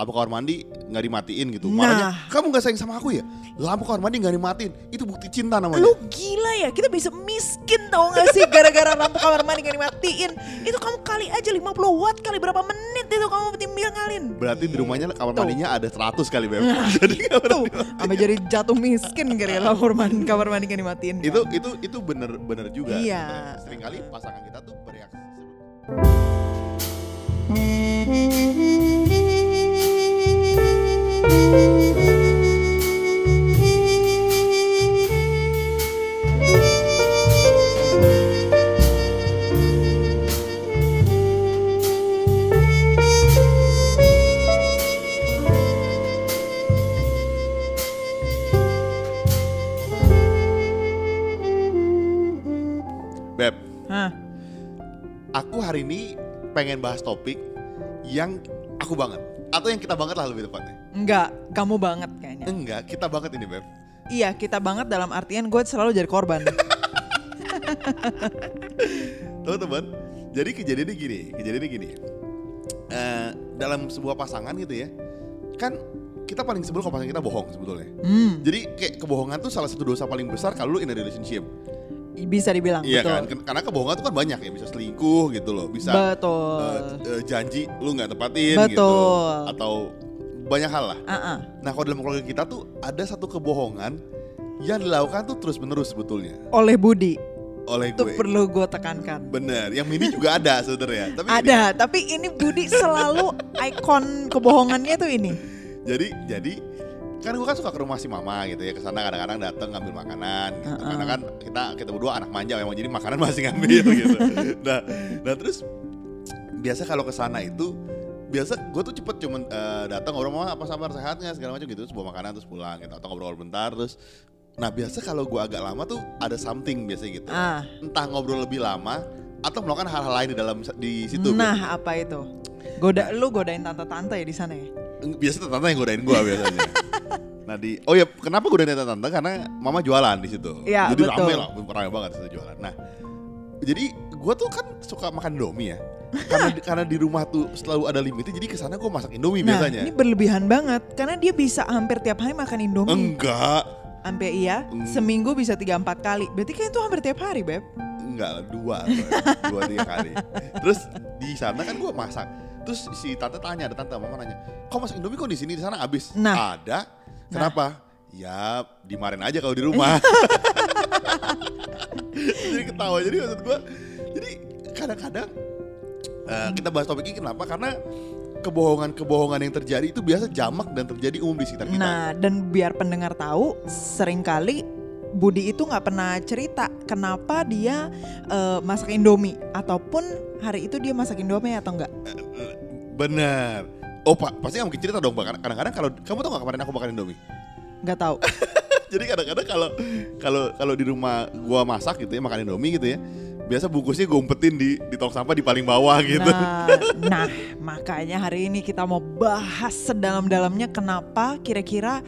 lampu kamar mandi nggak dimatiin gitu. Nah. Makanya kamu nggak sayang sama aku ya? Lampu kamar mandi nggak dimatiin, itu bukti cinta namanya. Lu gila ya, kita bisa miskin tau gak sih gara-gara lampu kamar mandi gak dimatiin. Itu kamu kali aja 50 watt kali berapa menit itu kamu timbang ngalin. Berarti di rumahnya kamar Tuh. mandinya ada 100 kali beb. Nah, Jadi nggak Tuh, pernah sampai jadi jatuh miskin gara-gara lampu mandi kamar mandi gak dimatiin. itu itu itu bener bener juga. Iya. Sering kali pasangan kita tuh bereaksi. Beb, Hah, aku hari ini pengen bahas topik yang aku banget atau yang kita banget lah lebih tepatnya. enggak, kamu banget kayaknya. Enggak, kita banget ini beb. Iya, kita banget dalam artian gue selalu jadi korban. Tuh teman, jadi kejadiannya gini, kejadiannya gini. Eh, dalam sebuah pasangan gitu ya, kan kita paling sebel kalau pasangan kita bohong sebetulnya. hmm, Jadi kayak kebohongan tuh salah satu dosa paling besar kalau lu in a relationship. Bisa dibilang Iya betul. kan? Karena kebohongan tuh kan banyak ya, bisa selingkuh gitu loh, bisa betul. eh, janji lu nggak tepatin gitu, Betul. atau banyak hal lah. Ah, ah. Nah kalau dalam keluarga kita tuh ada satu kebohongan yang dilakukan tuh terus menerus sebetulnya Oleh Budi, oleh itu gue. perlu gue tekankan. Bener, yang mini juga ada sebenarnya. Tapi ini- Ada, tapi ini Budi selalu ikon kebohongannya tuh ini. jadi jadi kan gue kan suka ke rumah si mama gitu ya ke sana kadang-kadang dateng ngambil makanan gitu. Uh-uh. karena kan kita kita berdua anak manja memang jadi makanan masih ngambil gitu nah nah terus biasa kalau ke sana itu biasa gue tuh cepet cuman eh, datang orang mama apa kabar sehatnya segala macam gitu terus bawa makanan terus pulang gitu atau ngobrol bentar terus nah biasa kalau gue agak lama tuh ada something biasanya gitu Ah, entah ngobrol lebih lama atau melakukan hal-hal lain di dalam di situ nah apa itu? Goda, lu godain tante-tante ya di sana ya? biasa tante yang godain gua biasanya. nah di oh ya kenapa godain tante karena mama jualan di situ. Iya, jadi betul. rame lah, rame banget situ jualan. Nah jadi gua tuh kan suka makan indomie ya. karena di, karena di rumah tuh selalu ada limitnya jadi ke sana gua masak indomie Nah, biasanya. ini berlebihan banget karena dia bisa hampir tiap hari makan Indomie. Enggak, Hampir iya, Hmm. seminggu bisa 3 4 kali. Berarti kan itu hampir tiap hari, Beb. enggak dua, dua tiga kali. Terus di sana kan gua masak. Terus si tante tanya, ada tante mama nanya, kok masak indomie kok di sini di sana habis? Nah. Ada. Kenapa? Ya dimarahin aja kalau di rumah. jadi ketawa jadi maksud gua jadi kadang-kadang eh, kita bahas topik ini kenapa karena kebohongan-kebohongan yang terjadi itu biasa jamak dan terjadi umum di sekitar kita Nah, dan biar pendengar tahu, sering kali Budi itu nggak pernah cerita kenapa dia eh, masak Indomie ataupun hari itu dia masak Indomie atau enggak. bener oh pak pasti nggak mungkin cerita dong Pak. kadang-kadang kalau kamu tau gak kemarin aku makan indomie Nggak tahu. jadi kadang-kadang kalau kalau kalau di rumah gua masak gitu ya makan indomie gitu ya biasa bungkusnya gue umpetin di di tong sampah di paling bawah gitu Nah, nah, makanya hari ini kita mau bahas sedalam-dalamnya kenapa kira-kira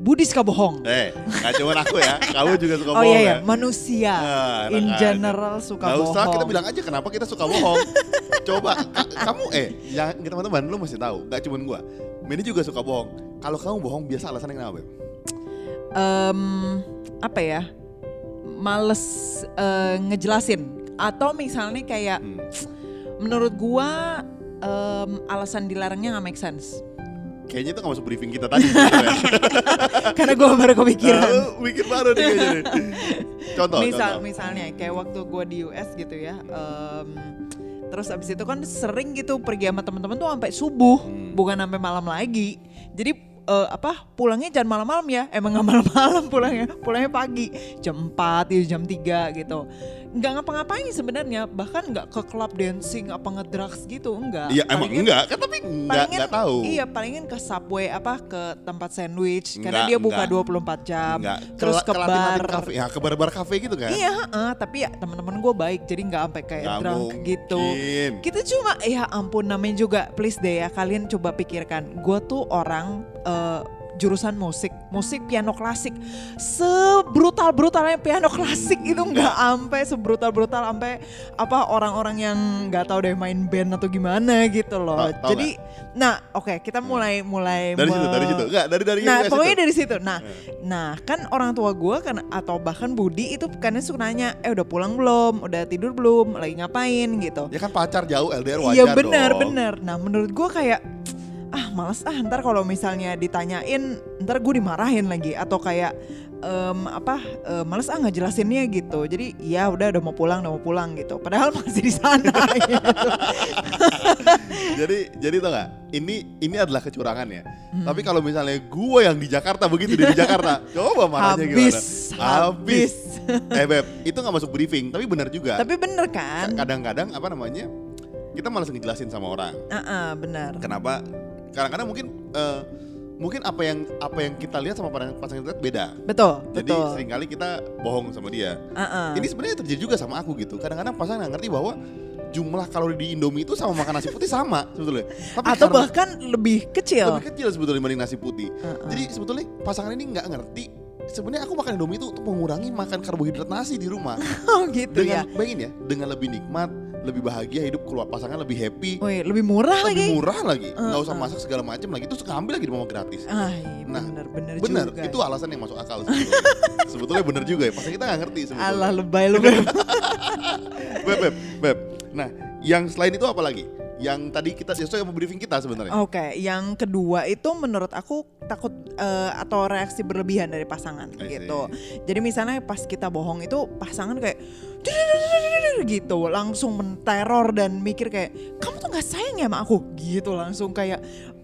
Budi suka bohong. eh gak cuma aku ya kamu juga suka Oh bohong iya ya, ya manusia Ah, in enak aja. general suka Gak bohong. usah kita bilang aja kenapa kita suka bohong. Coba ka- kamu eh yang teman-teman lu mesti tahu, gak cuma gua. Mini juga suka bohong. Kalau kamu bohong biasa alasannya kenapa, Beb? Em, apa ya? Males eh, ngejelasin atau misalnya kayak Hmm. menurut gua em, alasan dilarangnya nggak make sense. Kayaknya itu gak masuk briefing kita tadi. sebenarnya. Karena gua baru kepikiran. Nah, lu bikin baru nih kayaknya nih. Contoh, Misal, contoh. misalnya kayak waktu gua di US gitu ya. em, terus abis itu kan sering gitu pergi sama teman-teman tuh sampai subuh, Hmm. bukan sampai malam lagi. Jadi eh, apa pulangnya jangan malam-malam ya. Emang nggak malam-malam pulangnya, pulangnya pagi jam 4 ya jam 3 gitu. Nggak ngapa-ngapain sebenarnya, bahkan nggak ke club dancing apa ngedrugs gitu, enggak. Iya emang enggak, kan tapi enggak, Palingin, enggak tahu. Iya, palingin ke Subway apa ke tempat sandwich Enggak, karena dia buka enggak. 24 jam. Enggak. Terus ke latih-latih bar. kafe, ya ke bar-bar kafe gitu kan? Iya, heeh, tapi ya teman-teman gue baik jadi nggak sampai kayak Nggak drunk gitu. mungkin. Kita cuma ya ampun namanya juga please deh ya kalian coba pikirkan. Gue tuh orang eh, jurusan musik, musik piano klasik, sebrutal brutalnya piano klasik itu nggak ampe sebrutal brutal sampai apa orang-orang yang nggak tahu deh main band atau gimana gitu loh. Tau- tau Jadi, nah oke kita mulai mulai Dari situ, dari situ. Enggak, dari dari Nah, pokoknya situ. dari situ. Nah, nah kan orang tua gue kan atau bahkan Budi itu kan suka nanya, eh udah pulang belum, udah tidur belum, lagi ngapain gitu. Ya kan pacar jauh LDR wajar Iya benar benar. Nah menurut gue kayak ah males ah ntar kalau misalnya ditanyain ntar gue dimarahin lagi atau kayak em, apa eh, males ah nggak jelasinnya gitu. Jadi ya udah udah mau pulang udah mau pulang gitu. Padahal masih di sana. gitu. jadi jadi tau gak ini ini adalah kecurangan ya Hmm. tapi kalau misalnya gue yang di Jakarta begitu di Jakarta coba marahnya Habis, gimana habis. eh beb itu nggak masuk briefing tapi benar juga Tapi bener kan? kadang-kadang apa namanya kita malas ngejelasin sama orang Ah, ah, benar. kenapa kadang-kadang mungkin eh, mungkin apa yang apa yang kita lihat sama pasangan kita beda Betul, jadi betul. sering kali kita bohong sama dia ah. ini sebenarnya terjadi juga sama aku gitu kadang-kadang pasangan nggak ngerti bahwa jumlah kalori di Indomie itu sama makan nasi putih sama sebetulnya tapi Atau bahkan lebih kecil. lebih kecil sebetulnya dibanding nasi putih. Heeh. Jadi sebetulnya pasangan ini nggak ngerti. Sebenarnya aku makan Indomie itu untuk mengurangi makan karbohidrat nasi di rumah. Oh gitu ya. dengan bayangin ya, dengan lebih nikmat, lebih bahagia hidup keluar pasangan lebih happy, Woi, lebih murah lebih lagi. murah lagi, nggak usah Heeh. masak segala macam lagi, terus ngambil lagi di mama gratis. Ah, iya, Nah, bener bener Bener, juga. itu alasan yang masuk akal sebetulnya. sebetulnya bener juga ya, pasangan kita nggak ngerti sebetulnya. Alah lebay lebay. Beb, beb, beb. Nah, yang selain itu apa lagi? Yang tadi kita sesuai sama briefing kita sebenarnya. Oke, yang kedua itu menurut aku takut eh, atau reaksi berlebihan dari pasangan I see. gitu. Jadi misalnya pas kita bohong itu pasangan kayak gitu langsung menteror dan mikir kayak kamu tuh nggak sayang ya sama aku gitu langsung kayak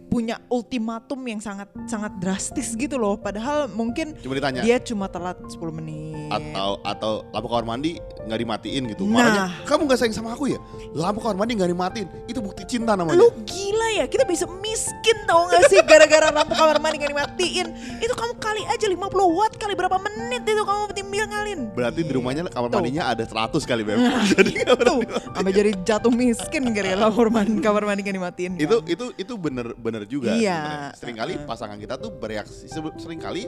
punya ultimatum yang sangat sangat drastis gitu loh padahal mungkin Cuma ditanya dia cuma telat 10 menit atau atau lampu kamar mandi nggak dimatiin gitu. Nah. Makanya kamu nggak sayang sama aku ya? Lampu kamar mandi nggak dimatiin, itu bukti cinta namanya. Lu gila ya, kita bisa miskin tau gak sih gara-gara lampu kamar mandi gak dimatiin. Itu kamu kali aja 50 watt kali berapa menit itu kamu tinggalin. Berarti di rumahnya kamar Tuh. mandinya ada 100 kali beb. Nah, Jadi nggak Tuh, berarti- sampai jadi jatuh miskin gara-gara mandi, kamar mandi gak dimatiin. kan. itu itu itu bener bener juga. Iya. sebenarnya. Seringkali pasangan kita tuh bereaksi. Seringkali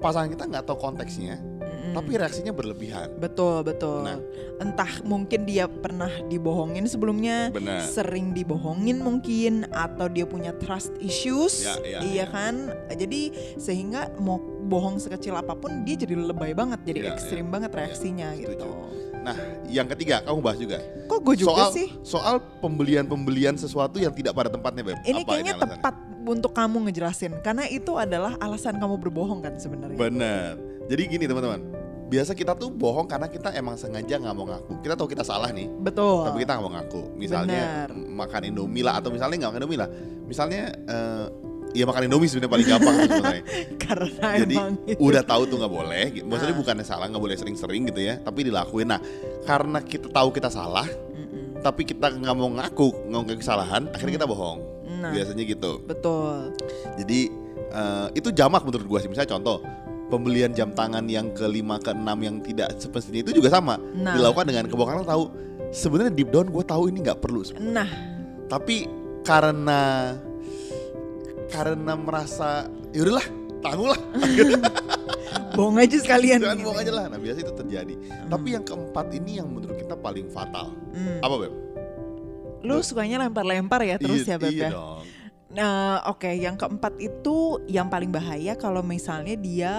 pasangan kita nggak tahu konteksnya, Mm-mm. tapi reaksinya berlebihan. Betul, betul. Nah. Entah mungkin dia pernah dibohongin sebelumnya, Benar. sering dibohongin mungkin, atau dia punya trust issues, Ya, ya, iya ya. kan? Jadi sehingga mau bohong sekecil apa pun dia jadi lebay banget, jadi Ya, ekstrim ya. banget Ya, reaksinya setuju. Nah, yang ketiga kamu bahas juga. Kok gue juga soal sih? soal pembelian-pembelian sesuatu yang tidak pada tempatnya beb. Ini Apa kayaknya alasannya? tepat untuk kamu ngejelasin karena itu adalah alasan kamu berbohong kan sebenarnya. Bener. Jadi gini teman-teman. Biasa kita tuh bohong karena kita emang sengaja nggak mau ngaku. Kita tahu kita salah nih, Betul. tapi kita nggak mau ngaku. Misalnya Benar. makan Indomie lah atau misalnya nggak makan Indomie lah. Misalnya eh ya makan Indomie sebenarnya paling gampang sebenarnya. karena Jadi udah tahu tuh nggak boleh. gitu. Maksudnya Ah. bukannya salah nggak boleh sering-sering gitu ya, tapi dilakuin. Nah karena kita tahu kita salah, Mm-mm. tapi kita nggak mau ngaku ngaku kesalahan, akhirnya kita bohong. Nah, Biasanya gitu. betul. Jadi eh, itu jamak menurut gua sih. Misalnya contoh pembelian jam tangan yang kelima ke enam yang tidak semestinya itu juga sama Nah. dilakukan dengan kebohongan tahu sebenarnya deep down gue tahu ini nggak perlu sebenarnya. Nah, tapi karena karena merasa yaudahlah tanggung lah bohong aja sekalian. jangan gitu. bohong aja lah nah biasa itu terjadi tapi yang keempat ini yang menurut kita paling fatal Hmm. apa beb Lu sukanya lempar-lempar ya terus iya, ya Beb iya ya? dong Nah, oke, yang keempat itu yang paling bahaya kalau misalnya dia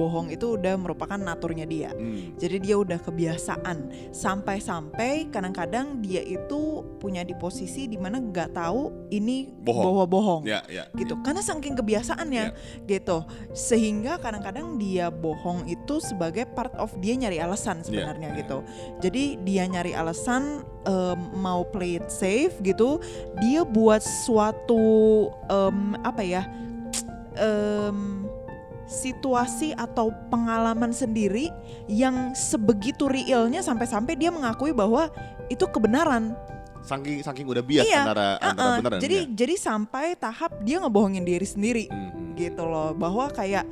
bohong itu udah merupakan naturnya dia. Hmm. Jadi dia udah kebiasaan sampai-sampai kadang-kadang dia itu punya di posisi di mana nggak tahu ini Bohong. bahwa bohong ya ya gitu karena saking kebiasaannya gitu sehingga kadang-kadang dia bohong itu sebagai part of dia nyari alasan sebenarnya iya. gitu jadi dia nyari alasan em, mau play it safe gitu dia buat suatu em, apa ya em, situasi atau pengalaman sendiri yang sebegitu realnya sampai-sampai dia mengakui bahwa itu kebenaran saking saking udah bias Iya, antara antara Uh-uh. benar dan jadi enggak. jadi sampai tahap dia ngebohongin diri sendiri Hmm, hmm. gitu loh bahwa kayak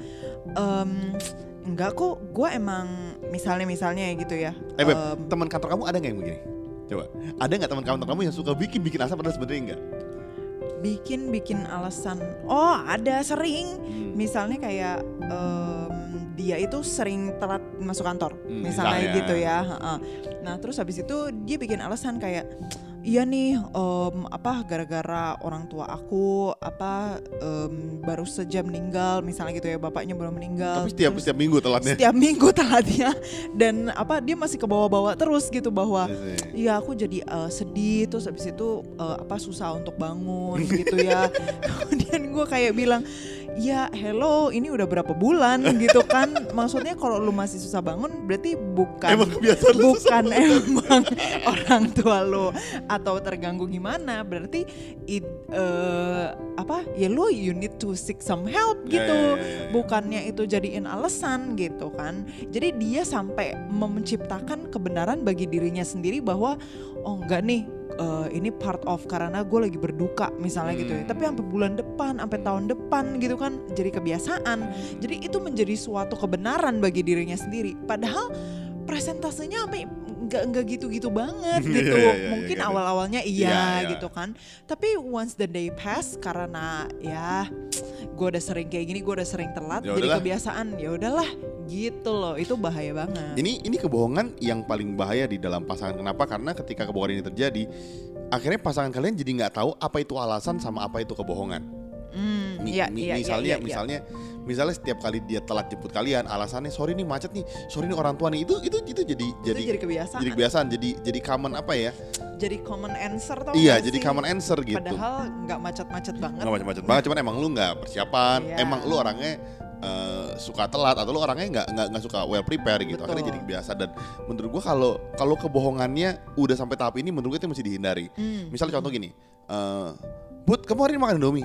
em, enggak kok gue emang misalnya misalnya ya gitu ya eh em, teman kantor kamu ada nggak yang begini coba ada nggak teman kantor kamu yang suka bikin bikin asap padahal sebenarnya enggak bikin bikin alasan oh ada sering Hmm. misalnya kayak em, dia itu sering telat masuk kantor Hmm, misalnya misalnya. gitu ya nah terus habis itu dia bikin alasan kayak iya nih em, apa gara-gara orang tua aku apa em, baru sejam meninggal misalnya gitu ya bapaknya baru meninggal Tapi setiap Terus setiap minggu telatnya. setiap minggu telatnya dan apa dia masih ke bawah-bawah terus gitu bahwa Iya. Iya aku jadi uh, sedih terus habis itu uh, apa susah untuk bangun gitu ya. Kemudian gue kayak bilang, ya hello ini udah berapa bulan gitu kan. Maksudnya kalau lu masih susah bangun berarti bukan Emang kebiasaan bukan emang orang tua lu atau terganggu gimana. Berarti it, uh, apa ya lu you need to seek some help Ya, gitu. ya, ya. Bukannya itu jadiin alasan gitu kan. Jadi dia sampai menciptakan kebenaran bagi dirinya sendiri bahwa oh enggak nih eh, ini part of karena gue lagi berduka misalnya gitu ya. Hmm. Tapi sampai bulan depan, sampai tahun depan gitu kan jadi kebiasaan. Jadi itu menjadi suatu kebenaran bagi dirinya sendiri. Padahal presentasenya sampai nggak nggak gitu-gitu banget Iya, gitu. iya, iya, Mungkin iya. awal-awalnya iya, Iya, iya. gitu kan. Tapi once the day pass karena ya gue udah sering kayak gini, gue udah sering telat, Ya jadi kebiasaan. Ya udahlah, gitu loh. Itu bahaya banget. Ini ini kebohongan yang paling bahaya di dalam pasangan. Kenapa? Karena ketika kebohongan ini terjadi, akhirnya pasangan kalian jadi nggak tahu apa itu alasan sama apa itu kebohongan. Mi- iya, mi- iya, iya, misalnya, iya, iya. misalnya, misalnya setiap kali dia telat jemput kalian, alasannya sorry nih macet nih, sorry nih orang tua nih, itu itu itu jadi Itu jadi jadi kebiasaan. jadi kebiasaan, jadi jadi common apa ya? Jadi common answer tau iya, jadi sih? common answer gitu. Padahal nggak macet-macet banget. nggak macet-macet banget, cuman emang lu nggak persiapan, Iya. emang lu orangnya eh, suka telat atau lu orangnya nggak nggak nggak suka well prepare gitu, Betul. akhirnya jadi kebiasa dan menurut gua kalau kalau kebohongannya udah sampai tahap ini, menurut gua itu mesti dihindari. Hmm. Misalnya contoh gini, eh Bud, kamu hari ini makan Indomie?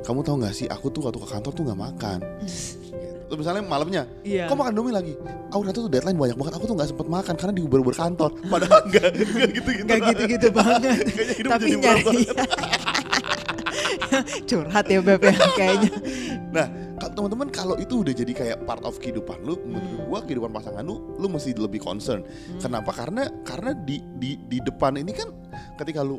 Kamu tahu nggak sih, aku tuh waktu ke kantor tuh nggak makan. Gitu. Terus misalnya malamnya, Iya. kok makan Indomie lagi? Aku ternyata tuh deadline banyak banget, aku tuh nggak sempet makan karena di Uber-Uber kantor. Padahal nggak, nggak gitu-gitu. Gak gitu-gitu banget. Kayaknya hidup Tapi jadi nyari curhat ya Beb ya kayaknya. Nah, teman-teman kalau itu udah jadi kayak part of kehidupan lu, Hmm. menurut gua kehidupan pasangan lu, lu mesti lebih concern. Kenapa? Karena karena di di di depan ini kan ketika lu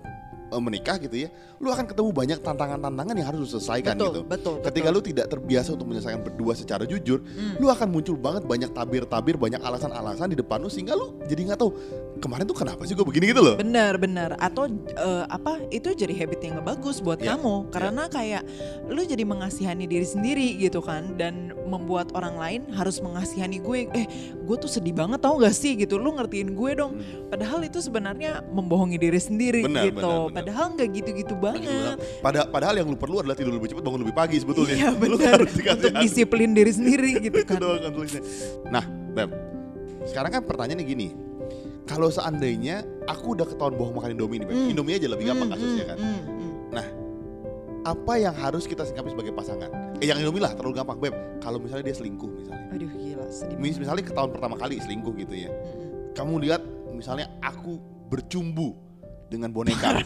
menikah gitu ya, lu akan ketemu banyak tantangan-tantangan yang harus lu selesaikan betul, gitu. betul, Ketika betul. lu tidak terbiasa untuk menyelesaikan berdua secara jujur, Hmm. lu akan muncul banget banyak tabir-tabir, banyak alasan-alasan di depan lu sehingga lu jadi nggak tahu kemarin tuh kenapa sih gue begini gitu loh. Benar, benar. Atau eh, apa? Itu jadi habit yang bagus buat Iya, kamu karena kayak lu jadi mengasihani diri sendiri gitu kan dan membuat orang lain harus mengasihani gue. Eh, gue tuh sedih banget tau gak sih gitu. Lu ngertiin gue dong. Padahal itu sebenarnya membohongi diri sendiri Hmm. Benar, gitu. benar, benar. Padahal nggak gitu-gitu banget. Padahal, padahal yang lu perlu adalah tidur lebih cepat, bangun lebih pagi sebetulnya. Iya Lu benar. harus dikasih Untuk disiplin diri sendiri gitu itu kan. doang konfliknya. Nah, Beb, sekarang kan pertanyaannya gini. Kalau seandainya aku udah ketahuan bohong makan Indomie nih, Beb. Hmm. Indomie aja lebih gampang Hmm, kasusnya hmm, kan. hmm, hmm. Apa yang harus kita singkapi sebagai pasangan? Eh, yang Indomie lah terlalu gampang, Beb. Kalau misalnya dia selingkuh misalnya. Aduh gila sedih. Mis-. Misalnya ketahuan pertama kali selingkuh gitu ya. Mm-mm. Kamu lihat misalnya aku bercumbu dengan boneka.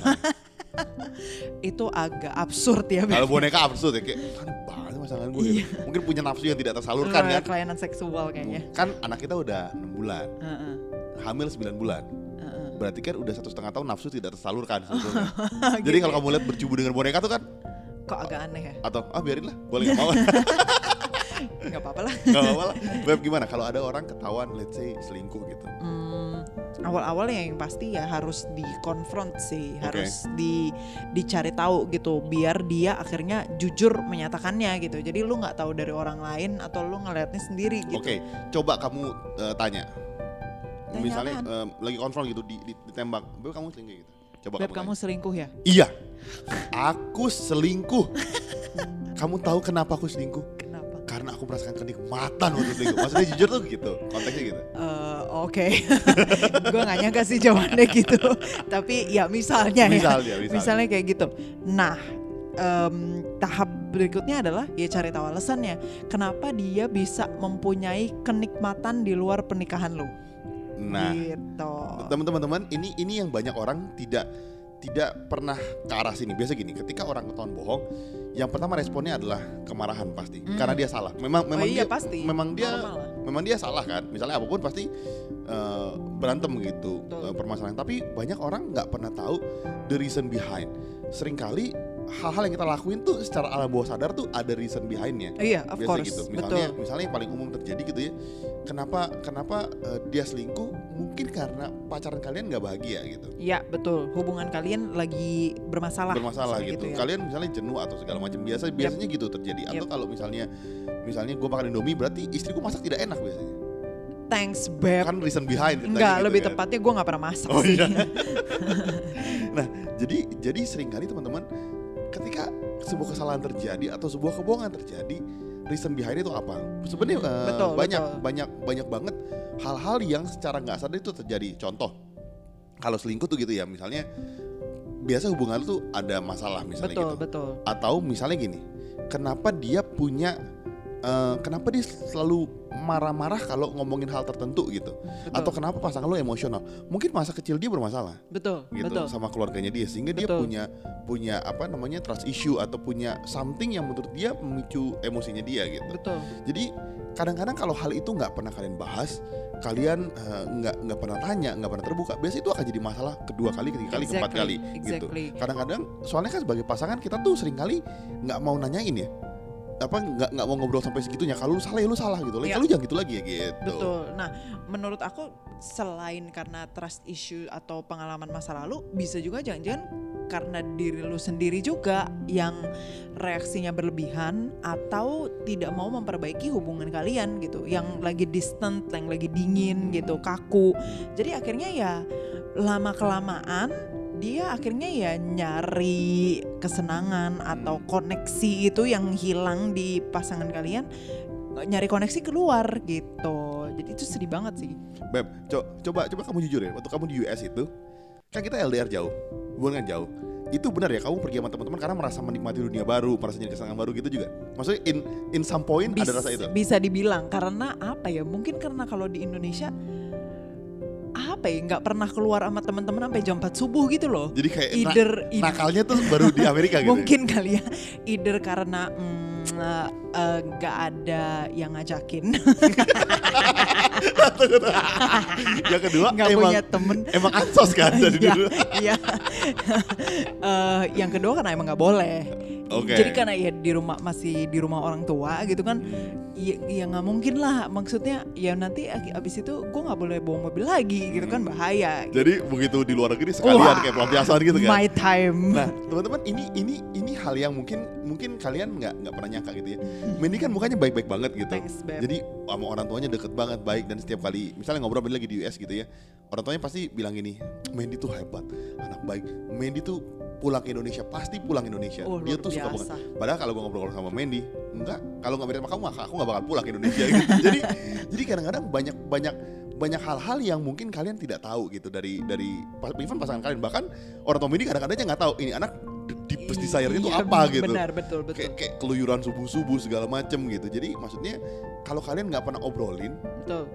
Itu agak absurd ya. Kalau boneka absurd ya kayak kan banget pasangan gue gitu. Mungkin punya nafsu yang tidak tersalurkan kan. Kelainan seksual kayaknya. Kan anak kita udah 6 bulan, Heeh, hamil 9 bulan. heeh. berarti kan udah satu setengah tahun nafsu tidak tersalurkan sebetulnya. Gitu Jadi kalau ya. kamu lihat bercubu dengan boneka tuh kan kok agak aneh ya? atau ah biarin lah, boleh nggak mau Nggak apa-apa lah. nggak apa-apa lah. Beb gimana kalau ada orang ketahuan let's say selingkuh gitu. Hmm, awal-awal ya yang pasti ya harus dikonfront sih, harus di dicari tahu gitu, biar dia akhirnya jujur menyatakannya gitu. Jadi lu nggak tahu dari orang lain atau lu ngelihatnya sendiri gitu. Oke, coba kamu eh, tanya. Tanya Misalnya eh, lagi konfront gitu di, di- ditembak, Beb kamu selingkuh gitu. Coba Beb kamu, kamu selingkuh ya? Iya. Aku selingkuh. kamu tahu kenapa aku selingkuh? Karena aku merasakan kenikmatan waktu selingkuh. Maksudnya jujur tuh gitu, konteksnya gitu. Eh, Oke, gue nggak nyangka sih jawabannya gitu. Tapi ya misalnya, ya, Misalnya, misalnya. misalnya kayak gitu. Nah, em, tahap berikutnya adalah ya cari tahu alasannya. Kenapa dia bisa mempunyai kenikmatan di luar pernikahan lu? Nah, gitu. teman-teman ini ini yang banyak orang tidak tidak pernah ke arah sini. Biasa gini, ketika orang ketahuan bohong, yang pertama responnya adalah kemarahan pasti, Hmm. karena dia salah. Memang memang oh iya dia pasti. memang dia Normal lah. memang dia salah kan. Misalnya apa pun pasti eh, berantem gitu Betul. eh, permasalahan. Tapi banyak orang nggak pernah tahu the reason behind. Seringkali hal-hal yang kita lakuin tuh secara alam bawah sadar tuh ada reason behindnya. Iya, of Biasa course. gitu. Misalnya, Betul. misalnya yang paling umum terjadi gitu ya. Kenapa kenapa eh, dia selingkuh? Mungkin karena pacaran kalian nggak bahagia gitu. Iya, betul. Hubungan kalian lagi bermasalah. bermasalah misalnya gitu. ya. Kalian misalnya jenuh atau segala macam biasa biasanya gitu terjadi. Atau kalau misalnya misalnya gue makan Indomie berarti istriku masak tidak enak biasanya. Thanks, Beb. Kan reason behind. Enggak, gitu lebih kan. tepatnya gue nggak pernah masak Oh sih. iya. nah, jadi jadi sering kali teman-teman ketika sebuah kesalahan terjadi atau sebuah kebohongan terjadi, reason behind itu apa? Sebenarnya Hmm, eh, betul, banyak betul. banyak banyak banget hal-hal yang secara nggak sadar itu terjadi. Contoh, kalau selingkuh tuh gitu ya, misalnya biasa hubungan lu tuh ada masalah misalnya betul, gitu. betul. Atau misalnya gini, kenapa dia punya eh, kenapa dia selalu marah-marah kalau ngomongin hal tertentu gitu? Betul. Atau kenapa pasangan lo emosional? Mungkin masa kecil dia bermasalah Betul, gitu betul. sama keluarganya dia sehingga dia Betul. punya punya apa namanya trust issue atau punya something yang menurut dia memicu emosinya dia gitu. Betul. Jadi kadang-kadang kalau hal itu nggak pernah kalian bahas, kalian eh, nggak nggak pernah tanya, nggak pernah terbuka, biasanya itu akan jadi masalah kedua kali, ketiga kali, keempat Exactly, kali gitu. exactly. Kadang-kadang soalnya kan sebagai pasangan kita tuh sering kali nggak mau nanyain ya apa nggak nggak mau ngobrol sampai segitunya. Kalau lu salah ya lu salah gitu. Kalau lu jangan gitu lagi ya gitu. Betul. Nah, menurut aku selain karena trust issue atau pengalaman masa lalu, bisa juga jangan-jangan karena diri lu sendiri juga yang reaksinya berlebihan atau tidak mau memperbaiki hubungan kalian gitu, yang lagi distant, yang lagi dingin gitu, kaku. Jadi akhirnya ya lama kelamaan dia akhirnya ya nyari kesenangan atau koneksi itu yang hilang di pasangan kalian nyari koneksi keluar gitu. Jadi itu sedih banget sih. Beb, co- coba coba kamu jujur ya, waktu kamu di US itu, kan kita LDR jauh, hubungan kan jauh. Itu benar ya kamu pergi sama teman-teman karena merasa menikmati dunia baru, merasa jadi kesenangan baru gitu juga. Maksudnya in in some point Bis- ada rasa itu. Bisa dibilang karena apa ya? Mungkin karena kalau di Indonesia apa ya nggak pernah keluar sama teman-teman sampai jam 4 subuh gitu loh. Jadi kayak na- Either, either- nakalnya tuh baru di Amerika gitu. mungkin kali ya either karena mm, nggak ada yang ngajakin yang kedua nggak emang punya temen emang ansos kan dari Iya, dulu. iya. Eh, yang kedua karena emang nggak boleh. Oke. Jadi karena ya di rumah masih di rumah orang tua gitu kan, ya ya nggak mungkin lah. Maksudnya ya nanti ab- abis itu gue nggak boleh bawa mobil lagi gitu kan bahaya. Jadi begitu di luar negeri sekalian Wah, kayak pelampiasan gitu kan. My time. Nah, teman-teman ini ini ini hal yang mungkin mungkin kalian nggak nggak pernah nyangka gitu ya. Mandy kan mukanya baik-baik banget gitu. Thanks. Jadi sama orang tuanya deket banget, baik dan setiap kali misalnya ngobrol lagi di US gitu ya, orang tuanya pasti bilang gini, Mandy tuh hebat, anak baik. Mandy tuh pulang ke Indonesia pasti pulang Indonesia. Oh, Dia tuh suka banget. Padahal kalau gue ngobrol sama Mandy, enggak. Kalau nggak mirip sama kamu, aku nggak bakal pulang ke Indonesia gitu. jadi jadi kadang-kadang banyak banyak banyak hal-hal yang mungkin kalian tidak tahu gitu dari dari even pasangan kalian bahkan orang tua Mandy kadang-kadang aja nggak tahu ini anak deepest desire-nya itu Iya, apa gitu Benar, betul, betul. kayak kayak keluyuran subuh-subuh segala macem gitu jadi maksudnya kalau kalian nggak pernah obrolin Betul.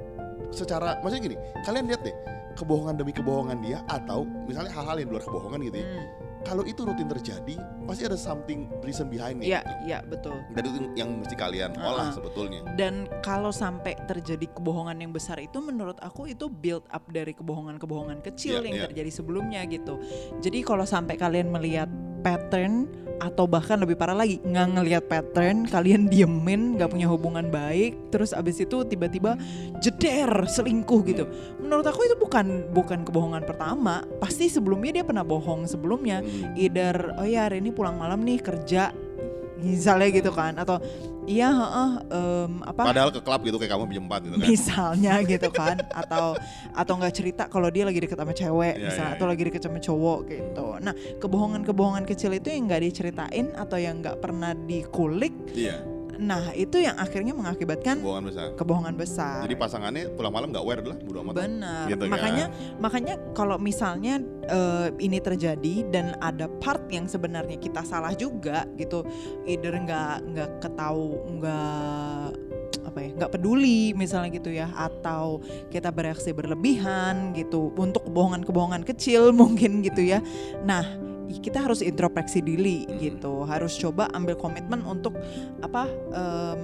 secara maksudnya gini kalian lihat deh kebohongan demi kebohongan dia atau misalnya hal-hal yang di luar kebohongan gitu ya Hmm, kalau itu rutin terjadi pasti ada something reason behind it Iya, gitu. iya betul. dan itu yang mesti kalian olah Uh-uh. sebetulnya Dan kalau sampai terjadi kebohongan yang besar itu menurut aku itu build up dari kebohongan-kebohongan kecil Iya, yang iya. terjadi sebelumnya gitu. Jadi kalau sampai kalian melihat pattern atau bahkan lebih parah lagi nggak ngelihat pattern, kalian diemin, nggak punya hubungan baik, terus abis itu tiba-tiba jeder selingkuh gitu. Menurut aku itu bukan bukan kebohongan pertama. Pasti sebelumnya dia pernah bohong sebelumnya. Hmm. Either oh ya hari ini pulang malam nih kerja misalnya gitu kan. Atau iya heeh em, apa? Padahal ke klub gitu kayak kamu jam 4 gitu kan. Misalnya gitu kan. Atau atau nggak cerita kalau dia lagi deket sama cewek Iya, misalnya iya, atau iya. lagi deket sama cowok gitu. Nah kebohongan-kebohongan kecil itu yang nggak diceritain atau yang nggak pernah dikulik iya nah itu yang akhirnya mengakibatkan kebohongan besar kebohongan besar jadi pasangannya pulang malam nggak aware lah bodo amat Benar. Gitu kan. makanya makanya kalau misalnya eh, ini terjadi dan ada part yang sebenarnya kita salah juga gitu, either nggak nggak ketahu nggak apa ya nggak peduli misalnya gitu ya atau kita bereaksi berlebihan gitu untuk kebohongan-kebohongan kecil mungkin gitu ya nah kita harus introspeksi diri Hmm. gitu harus coba ambil komitmen untuk apa em,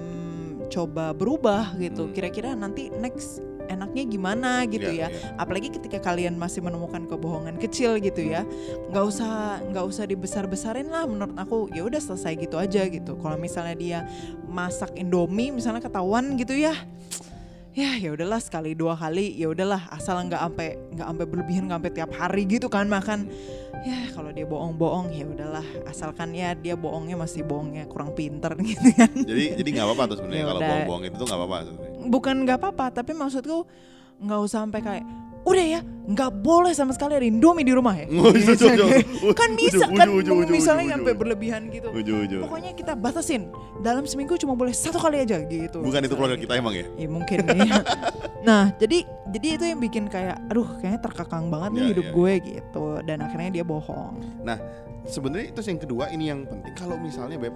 coba berubah gitu Hmm. kira-kira nanti next enaknya gimana gitu Iya, ya. iya. Apalagi ketika kalian masih menemukan kebohongan kecil gitu ya, nggak usah nggak usah dibesar-besarin lah. Menurut aku ya udah selesai gitu aja gitu. Kalau misalnya dia masak Indomie misalnya ketahuan gitu ya, ya ya udahlah sekali dua kali ya udahlah asal nggak sampai nggak sampai berlebihan nggak sampai tiap hari gitu kan makan. Ya kalau dia bohong-bohong ya udahlah asalkan ya dia bohongnya masih bohongnya kurang pinter gitu kan. Jadi jadi nggak apa-apa tuh sebenarnya Ya kalau bohong-bohong itu tuh nggak apa-apa sebenarnya. bukan nggak apa-apa tapi maksudku nggak usah sampai kayak udah ya nggak boleh sama sekali ada Indomie di rumah ya iya, iya, iya. kan Uju, bisa kan misalnya sampai berlebihan gitu pokoknya kita batasin dalam seminggu cuma boleh satu kali aja gitu Bukan itu keluarga kita emang ya? Ya mungkin ya. Nah, jadi jadi itu yang bikin kayak aduh kayaknya terkekang banget nih Ya, hidup ya, gue gitu dan akhirnya dia bohong. Nah, sebenarnya itu yang kedua ini yang penting. Kalau misalnya beb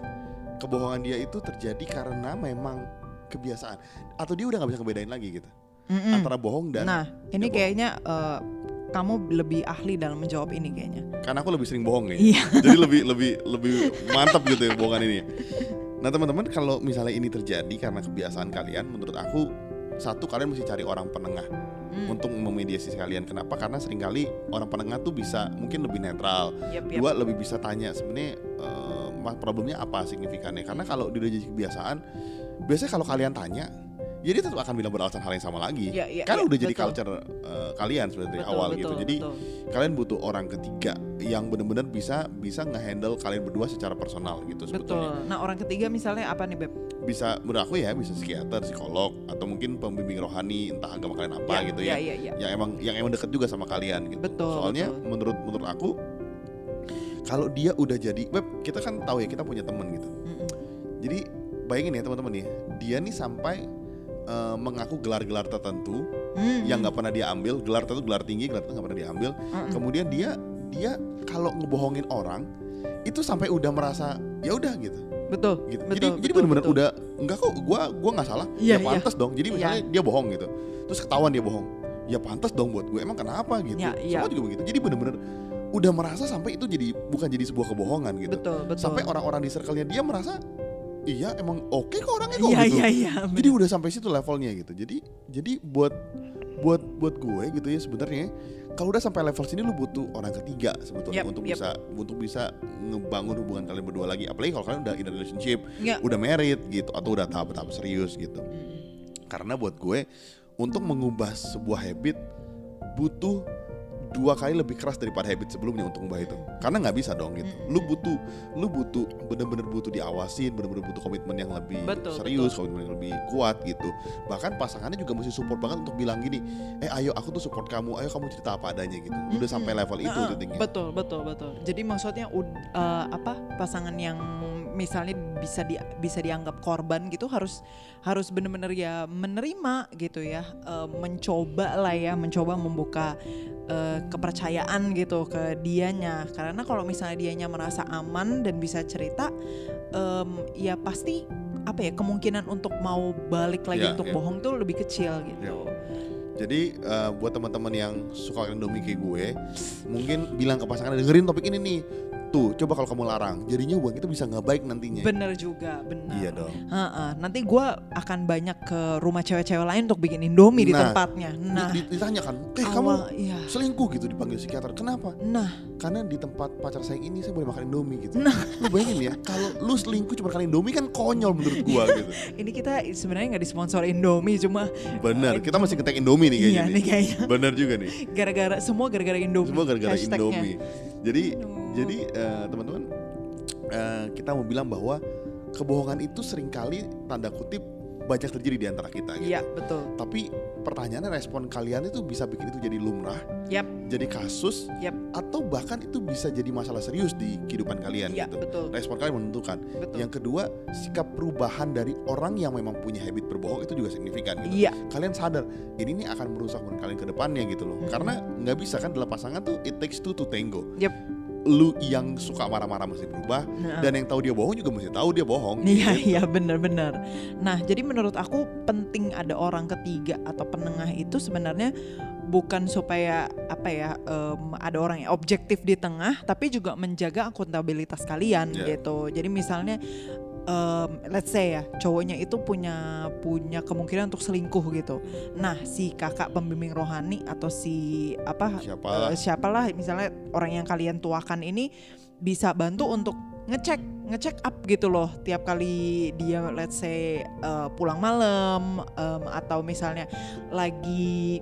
kebohongan dia itu terjadi karena memang kebiasaan atau dia udah nggak bisa ngebedain lagi gitu Mm-mm. antara bohong dan Nah, ini bohong. kayaknya eh, kamu lebih ahli dalam menjawab ini kayaknya. karena aku lebih sering bohong kayaknya. Iya. Jadi lebih lebih lebih mantap gitu ya bohongan ini. Nah teman-teman kalau misalnya ini terjadi karena kebiasaan kalian, menurut aku satu kalian mesti cari orang penengah Hmm. untuk memediasi kalian. Kenapa? Karena sering kali orang penengah tuh bisa mungkin lebih netral. Yap, yap. Dua lebih bisa tanya sebenarnya ma- problemnya apa signifikannya. Karena kalau dia jadi kebiasaan, biasanya kalau kalian tanya, ya dia tetap akan bilang beralasan hal yang sama lagi. Iya, iya, Karena iya, udah jadi betul. culture eh, kalian sebenarnya dari Betul, awal betul, gitu. Jadi betul. kalian butuh orang ketiga yang benar-benar bisa bisa ngehandle kalian berdua secara personal gitu sebetulnya. Betul. Nah, orang ketiga misalnya apa nih, Beb? Bisa menurut aku ya bisa psikiater, psikolog atau mungkin pembimbing rohani entah agama kalian apa Ya, gitu ya, ya. ya, ya. Yang emang yang emang deket juga sama kalian gitu. Betul, Soalnya betul. menurut menurut aku kalau dia udah jadi web kita kan tahu ya kita punya temen gitu. Mm-mm. Jadi bayangin ya teman-teman ya, dia nih sampai eh, mengaku gelar-gelar tertentu Mm-mm. yang nggak pernah dia ambil, gelar tertentu gelar tinggi, gelar tertentu nggak pernah dia ambil. Mm-mm. Kemudian dia dia kalau ngebohongin orang itu sampai udah merasa ya udah gitu. Betul. gitu. Betul, jadi jadi betul, benar-benar betul. udah enggak kok gua gua nggak salah. Iya, ya iya. pantas dong. Jadi Iya. misalnya dia bohong gitu. Terus ketahuan dia bohong. Ya pantas dong buat gue. Emang kenapa gitu. Iya, iya. Semua juga begitu. Jadi benar-benar udah merasa sampai itu jadi bukan jadi sebuah kebohongan gitu. Betul, betul. Sampai orang-orang di circle-nya dia merasa iya emang oke kok orangnya kok Iya, gitu. iya, iya. Jadi udah sampai situ levelnya gitu. Jadi jadi buat buat buat gue gitu ya sebenarnya kalau udah sampai level sini lu butuh orang ketiga sebetulnya Yap, untuk yap. bisa untuk bisa ngebangun hubungan kalian berdua lagi. Apalagi kalau kalian udah in a relationship, Iya. udah married gitu atau udah tahap-tahap serius gitu. Mm. Karena buat gue untuk mengubah sebuah habit butuh dua kali lebih keras daripada habit sebelumnya untuk mengubah itu. Karena nggak bisa dong gitu. Lu butuh lu butuh bener-bener butuh diawasin, bener-bener butuh komitmen yang lebih Betul, serius, komitmen yang lebih kuat gitu. Bahkan pasangannya juga mesti support banget untuk bilang gini, "Eh ayo aku tuh support kamu, ayo kamu cerita apa adanya gitu." Udah Mm-mm. sampai level itu titiknya. Betul, betul, betul. Jadi maksudnya ud- eh, apa pasangan yang misalnya bisa di, bisa dianggap korban gitu harus harus benar-benar ya menerima gitu ya, eh, mencoba lah ya, mencoba membuka eh, kepercayaan gitu ke dianya. Karena kalau misalnya dianya merasa aman dan bisa cerita, em, ya pasti apa ya kemungkinan untuk mau balik lagi Ya, untuk ya. bohong tuh lebih kecil gitu. Jadi eh, buat teman-teman yang suka Indomie kayak gue, mungkin bilang ke pasangan dengerin topik ini nih. Tuh, coba kalau kamu larang, jadinya hubungan kita bisa nggak baik nantinya. Bener juga, bener. Iya dong. Ha-ha, Nanti gue akan banyak ke rumah cewek-cewek lain untuk bikin indomie di Nah, tempatnya. Nah, Di- ditanya kan, eh awal, kamu iya. selingkuh gitu dipanggil psikiater. Kenapa? Nah, Karena di tempat pacar saya ini saya boleh makan Indomie gitu. Nah. Lu bayangin ya, kalau lu selingkuh cuma makan Indomie kan konyol menurut gua gitu. ini kita sebenarnya nggak disponsor indomie, cuma Bener, kita masih ngetek Indomie nih kayaknya iya nih. nih kayaknya Bener juga nih. gara-gara semua gara-gara indomie. Semua gara-gara. Indomie. Jadi Aduh. Jadi eh, teman-teman eh, kita mau bilang bahwa kebohongan itu sering kali tanda kutip banyak terjadi di antara kita gitu. Iya betul. Tapi pertanyaannya respon kalian itu bisa bikin itu jadi lumrah, Yap, jadi kasus, yap, atau bahkan itu bisa jadi masalah serius di kehidupan kalian iya gitu. betul, Respon kalian menentukan. betul. Yang kedua, sikap perubahan dari orang yang memang punya habit berbohong itu juga signifikan gitu. Iya, Kalian sadar ini nih akan merusak kalian ke depannya gitu loh. Mhm. Karena nggak bisa kan dalam pasangan tuh it takes two to tango. Yep. Lu yang suka marah-marah mesti berubah Nah. dan yang tahu dia bohong juga mesti tahu dia bohong. Iya gitu. iya benar-benar. Nah jadi menurut aku penting ada orang ketiga atau penengah itu sebenarnya bukan supaya apa ya em, ada orang yang objektif di tengah, tapi juga menjaga akuntabilitas kalian Iya. gitu. Jadi misalnya um, let's say ya cowoknya itu punya punya kemungkinan untuk selingkuh gitu. Nah si kakak pembimbing rohani atau si apa Siapalah. eh, siapalah misalnya orang yang kalian tuakan ini bisa bantu untuk ngecek ngecek up gitu loh tiap kali dia let's say eh, pulang malam em, atau misalnya lagi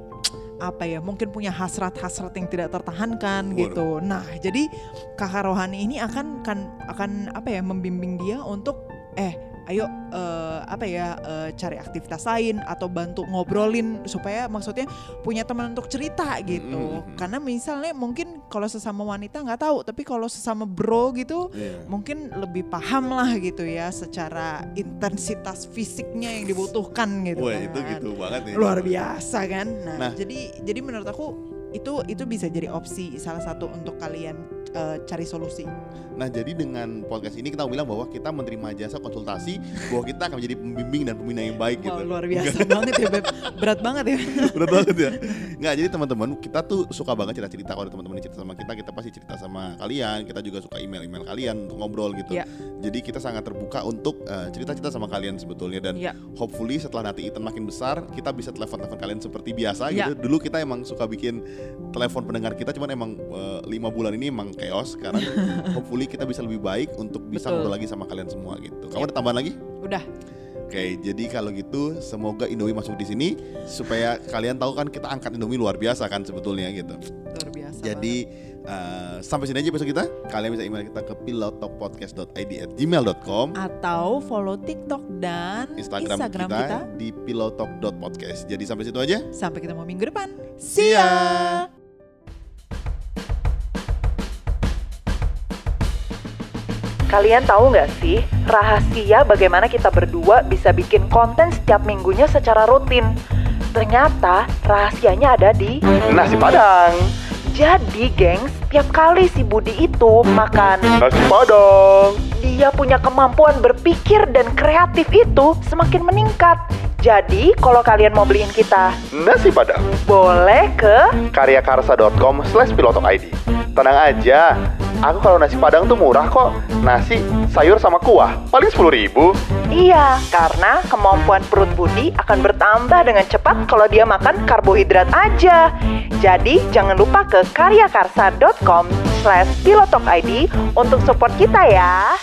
apa ya mungkin punya hasrat-hasrat yang tidak tertahankan Waduh. gitu. Nah, jadi kakak rohani ini akan kan akan apa ya membimbing dia untuk eh ayo eh, apa ya eh, cari aktivitas lain atau bantu ngobrolin supaya maksudnya punya teman untuk cerita gitu. Mhm. Karena misalnya mungkin kalau sesama wanita nggak tahu, tapi kalau sesama bro gitu Iya. mungkin lebih paham lah gitu ya secara intensitas fisiknya yang dibutuhkan gitu Wah kan. itu gitu banget nih. luar biasa kan nah, Nah. jadi jadi menurut aku itu itu bisa jadi opsi salah satu untuk kalian eh, cari solusi Nah jadi dengan podcast ini kita mau bilang bahwa kita menerima jasa konsultasi bahwa kita akan menjadi pembimbing dan pembina yang baik Wow, gitu. luar biasa banget ya Beb berat banget ya Berat banget ya. Nggak jadi teman-teman kita tuh suka banget cerita-cerita kalau teman-teman cerita sama kita kita pasti cerita sama kalian. Kita juga suka email-email kalian untuk ngobrol gitu. Iya. Jadi kita sangat terbuka untuk eh, cerita-cerita sama kalian sebetulnya dan Iya. hopefully setelah nanti Ethan makin besar kita bisa telepon-telepon kalian seperti biasa Iya. gitu. Dulu kita emang suka bikin telepon pendengar kita cuman emang eh, lima bulan ini emang chaos sekarang hopefully kita bisa lebih baik untuk bisa Betul. ngobrol lagi sama kalian semua gitu. Kamu Iya. ada tambahan lagi? udah Oke, jadi kalau gitu semoga Indomie masuk di sini supaya kalian tahu kan kita angkat Indomie luar biasa kan sebetulnya gitu. luar biasa Jadi eh, sampai sini aja besok kita. Kalian bisa email kita ke pilotokpodcast.id at gmail.com banget. atau follow TikTok dan Instagram, Instagram, kita, kita. di pilotok.podcast. Jadi sampai situ aja. sampai ketemu minggu depan See see ya. Kalian tahu nggak sih rahasia bagaimana kita berdua bisa bikin konten setiap minggunya secara rutin? Ternyata rahasianya ada di Nasi Padang. Jadi, gengs, tiap kali si Budi itu makan, Nasi Padang. Dia punya kemampuan berpikir dan kreatif itu semakin meningkat. Jadi, kalau kalian mau beliin kita, Nasi Padang. boleh ke Karyakarsa.com slash pilotok ID. Tenang aja, aku kalau nasi padang tuh murah kok. Nasi, sayur sama kuah, paling 10 ribu. Iya, karena kemampuan perut Budi akan bertambah dengan cepat kalau dia makan karbohidrat aja. Jadi, jangan lupa ke karyakarsa.com slash pilotokid untuk support kita ya.